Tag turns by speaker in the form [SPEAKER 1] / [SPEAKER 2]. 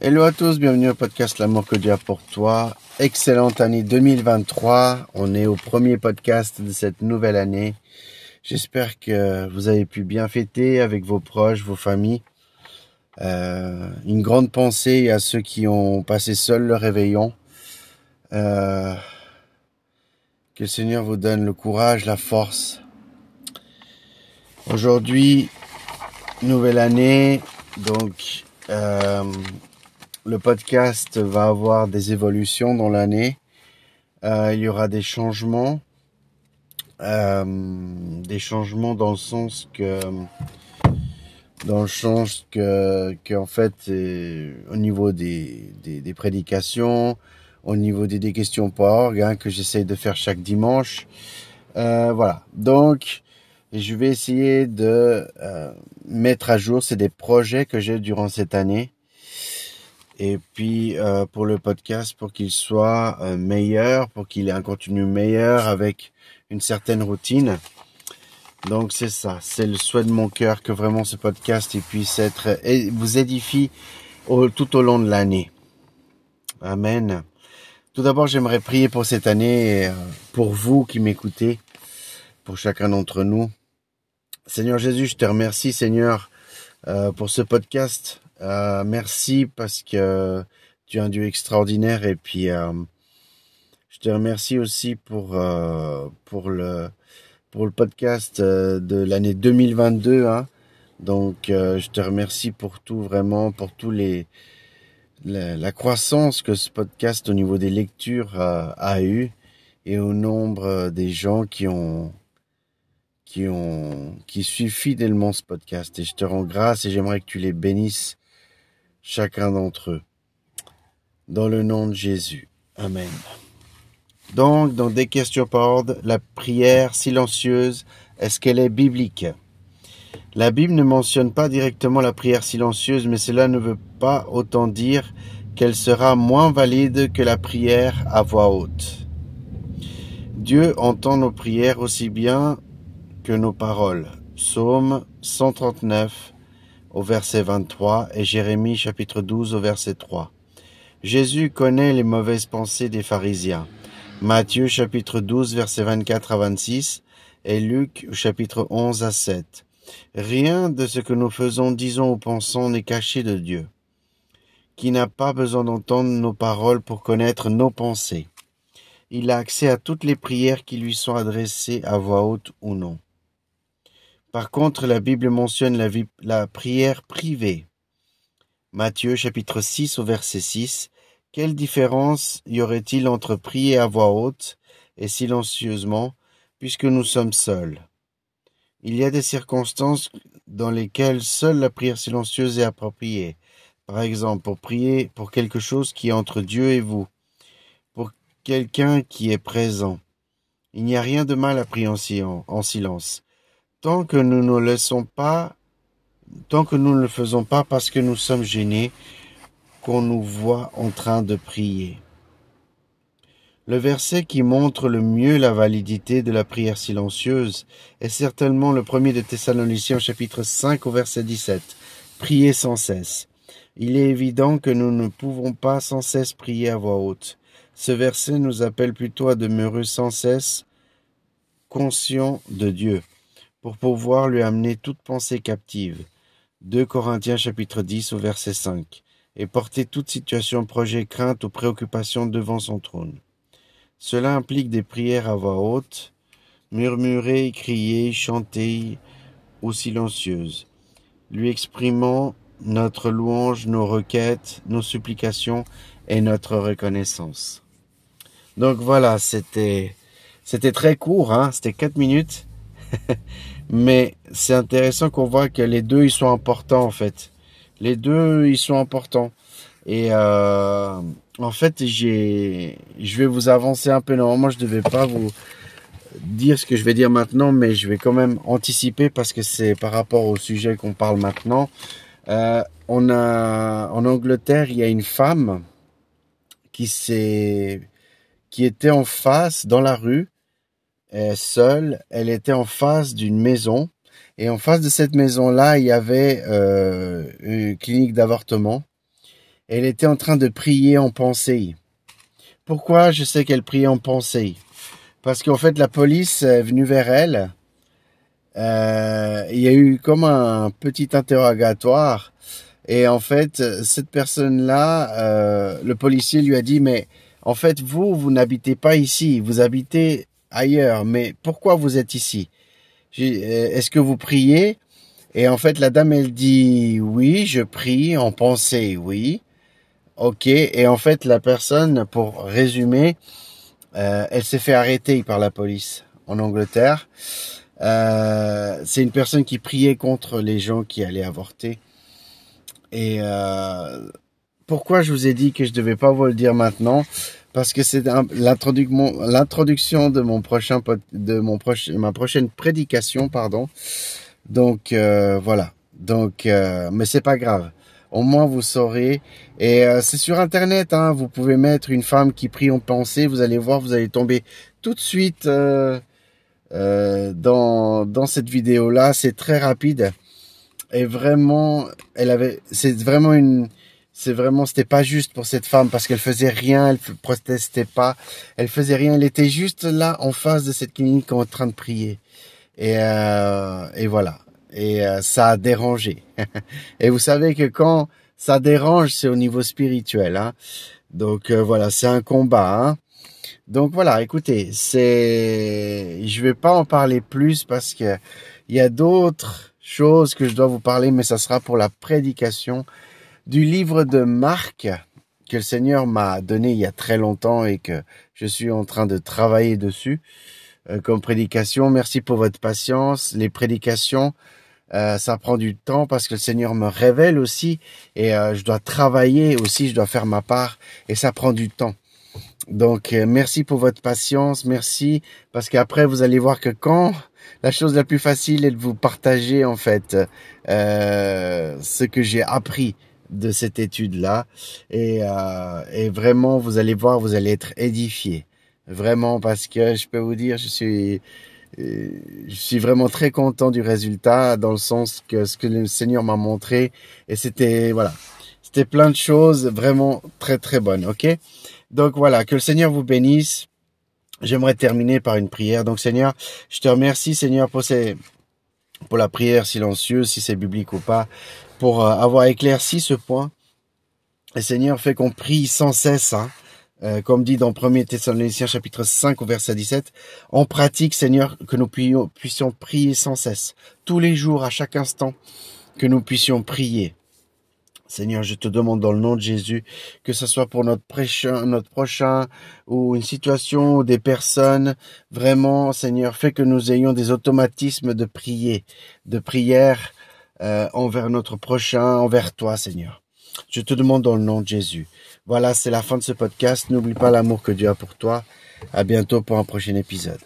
[SPEAKER 1] Hello à tous, bienvenue au podcast L'amour que Dieu a pour toi. Excellente année 2023. On est au premier podcast de cette nouvelle année. J'espère que vous avez pu bien fêter avec vos proches, vos familles. Euh, une grande pensée à ceux qui ont passé seuls le réveillon. Euh, que le Seigneur vous donne le courage, la force. Aujourd'hui, nouvelle année, donc euh, le podcast va avoir des évolutions dans l'année. Euh, il y aura des changements. Euh, des changements dans le sens que dans le sens que, que en fait au niveau des, des, des, prédications au niveau des, des questions par hein, que j'essaye de faire chaque dimanche euh, voilà donc je vais essayer de euh, mettre à jour c'est des projets que j'ai durant cette année et puis euh, pour le podcast pour qu'il soit euh, meilleur, pour qu'il ait un contenu meilleur avec une certaine routine. Donc c'est ça, c'est le souhait de mon cœur que vraiment ce podcast puisse être et vous édifie tout au long de l'année. Amen. Tout d'abord, j'aimerais prier pour cette année, euh, pour vous qui m'écoutez, pour chacun d'entre nous. Seigneur Jésus, je te remercie, Seigneur, pour ce podcast, euh, merci parce que tu es un Dieu extraordinaire et puis euh, je te remercie aussi pour euh, pour le pour le podcast de l'année 2022. Hein. Donc je te remercie pour tout vraiment pour tous les la, la, croissance que ce podcast au niveau des lectures a eu et au nombre des gens qui ont qui ont qui suivent fidèlement ce podcast et je te rends grâce et j'aimerais que tu les bénisses chacun d'entre eux. Dans le nom de Jésus. Amen. Donc, dans des questions par ordre, la prière silencieuse, est-ce qu'elle est biblique? La Bible ne mentionne pas directement la prière silencieuse, mais cela ne veut pas autant dire qu'elle sera moins valide que la prière à voix haute. Dieu entend nos prières aussi bien que nos paroles. Psaume 139, au verset 23 et Jérémie chapitre 12 au verset 3. Jésus connaît les mauvaises pensées des pharisiens. Matthieu chapitre 12 verset 24 à 26 et Luc chapitre 11 à 7. Rien de ce que nous faisons, disons ou pensons n'est caché de Dieu, qui n'a pas besoin d'entendre nos paroles pour connaître nos pensées. Il a accès à toutes les prières qui lui sont adressées à voix haute ou non. Par contre, la Bible mentionne la, prière privée. Matthieu chapitre 6 au verset 6. Quelle différence y aurait-il entre prier à voix haute et silencieusement, puisque nous sommes seuls? Il y a des circonstances dans lesquelles seule la prière silencieuse est appropriée. Par exemple, pour prier pour quelque chose qui est entre Dieu et vous, pour quelqu'un qui est présent. Il n'y a rien de mal à prier en silence tant que nous ne laissons pas, tant que nous ne le faisons pas parce que nous sommes gênés, qu'on nous voit en train de prier. Le verset qui montre le mieux la validité de la prière silencieuse est certainement le premier de Thessaloniciens chapitre 5 au verset 17. Priez sans cesse. Il est évident que nous ne pouvons pas sans cesse prier à voix haute. Ce verset nous appelle plutôt à demeurer sans cesse conscients de Dieu pour pouvoir lui amener toute pensée captive. 2 Corinthiens chapitre 10 au verset 5 et porter toute situation, projet, crainte ou préoccupation devant son trône. Cela implique des prières à voix haute, murmurer, crier, chanter ou silencieuses, lui exprimant notre louange, nos requêtes, nos supplications et notre reconnaissance. Donc voilà, c'était c'était très court, hein, c'était quatre minutes, Mais c'est intéressant qu'on voit que les deux, ils sont importants en fait. Les deux, ils sont importants. Et euh, en fait, j'ai, je vais vous avancer un peu. Normalement, je devais pas vous dire ce que je vais dire maintenant, mais je vais quand même anticiper parce que c'est par rapport au sujet qu'on parle maintenant. Euh, on a en Angleterre, il y a une femme qui s'est, qui était en face dans la rue seule. Elle était en face d'une maison. Et en face de cette maison-là, il y avait euh, une clinique d'avortement. Elle était en train de prier en pensée. Pourquoi je sais qu'elle priait en pensée? Parce qu'en fait, la police est venue vers elle. Euh, il y a eu comme un petit interrogatoire. Et en fait, cette personne-là, euh, le policier lui a dit, mais en fait, vous, vous n'habitez pas ici, vous habitez ailleurs, mais pourquoi vous êtes ici? Euh, Est-ce que vous priez? Et en fait, la dame, elle dit, oui, je prie en pensée, oui. Ok, et en fait, la personne, pour résumer, euh, elle s'est fait arrêter par la police en Angleterre. Euh, c'est une personne qui priait contre les gens qui allaient avorter. Et pourquoi je vous ai dit que je devais pas vous le dire maintenant? Parce que c'est l'introduction de mon prochain de mon prochain ma prochaine prédication, pardon. Donc euh, voilà. Donc, euh, mais c'est pas grave. Au moins vous saurez. Et euh, c'est sur internet. Hein, vous pouvez mettre une femme qui prie en pensée. Vous allez voir, vous allez tomber tout de suite euh, dans dans cette vidéo là. C'est très rapide. Et vraiment, elle avait. C'est vraiment une. C'est vraiment, c'était pas juste pour cette femme parce qu'elle faisait rien, elle protestait pas, elle faisait rien, elle était juste là en face de cette clinique en train de prier. Et, euh, et voilà et euh, ça a dérangé. et vous savez que quand ça dérange, c'est au niveau spirituel. Hein. Donc euh, voilà, c'est un combat. Hein. Donc voilà, écoutez, c'est, je vais pas en parler plus parce que il y a d'autres choses que je dois vous parler, mais ça sera pour la prédication du livre de Marc que le Seigneur m'a donné il y a très longtemps et que je suis en train de travailler dessus euh, comme prédication. Merci pour votre patience. Les prédications, euh, ça prend du temps parce que le Seigneur me révèle aussi et euh, je dois travailler aussi, je dois faire ma part et ça prend du temps. Donc euh, merci pour votre patience, merci parce qu'après vous allez voir que quand la chose la plus facile est de vous partager en fait ce que j'ai appris de cette étude là et, et vraiment vous allez voir vous allez être édifié. Vraiment parce que je peux vous dire je suis je suis vraiment très content du résultat dans le sens que ce que le Seigneur m'a montré. Et c'était voilà c'était plein de choses vraiment très très bonnes ok? Donc voilà que le Seigneur vous bénisse. J'aimerais terminer par une prière. Donc Seigneur je te remercie Seigneur pour ces pour la prière silencieuse si c'est biblique ou pas pour euh, avoir éclairci ce point et Seigneur fait qu'on prie sans cesse hein, euh, comme dit dans 1 Thessaloniciens chapitre 5 au verset 17, en pratique, Seigneur, que nous puissions prier sans cesse, tous les jours, à chaque instant, que nous puissions prier. Seigneur, je te demande dans le nom de Jésus, que ce soit pour notre prochain, notre prochain, ou une situation ou des personnes, vraiment, Seigneur, fais que nous ayons des automatismes de prier, de prière euh, envers notre prochain, envers toi, Seigneur. Je te demande dans le nom de Jésus. Voilà, c'est la fin de ce podcast. N'oublie pas l'amour que Dieu a pour toi. À bientôt pour un prochain épisode.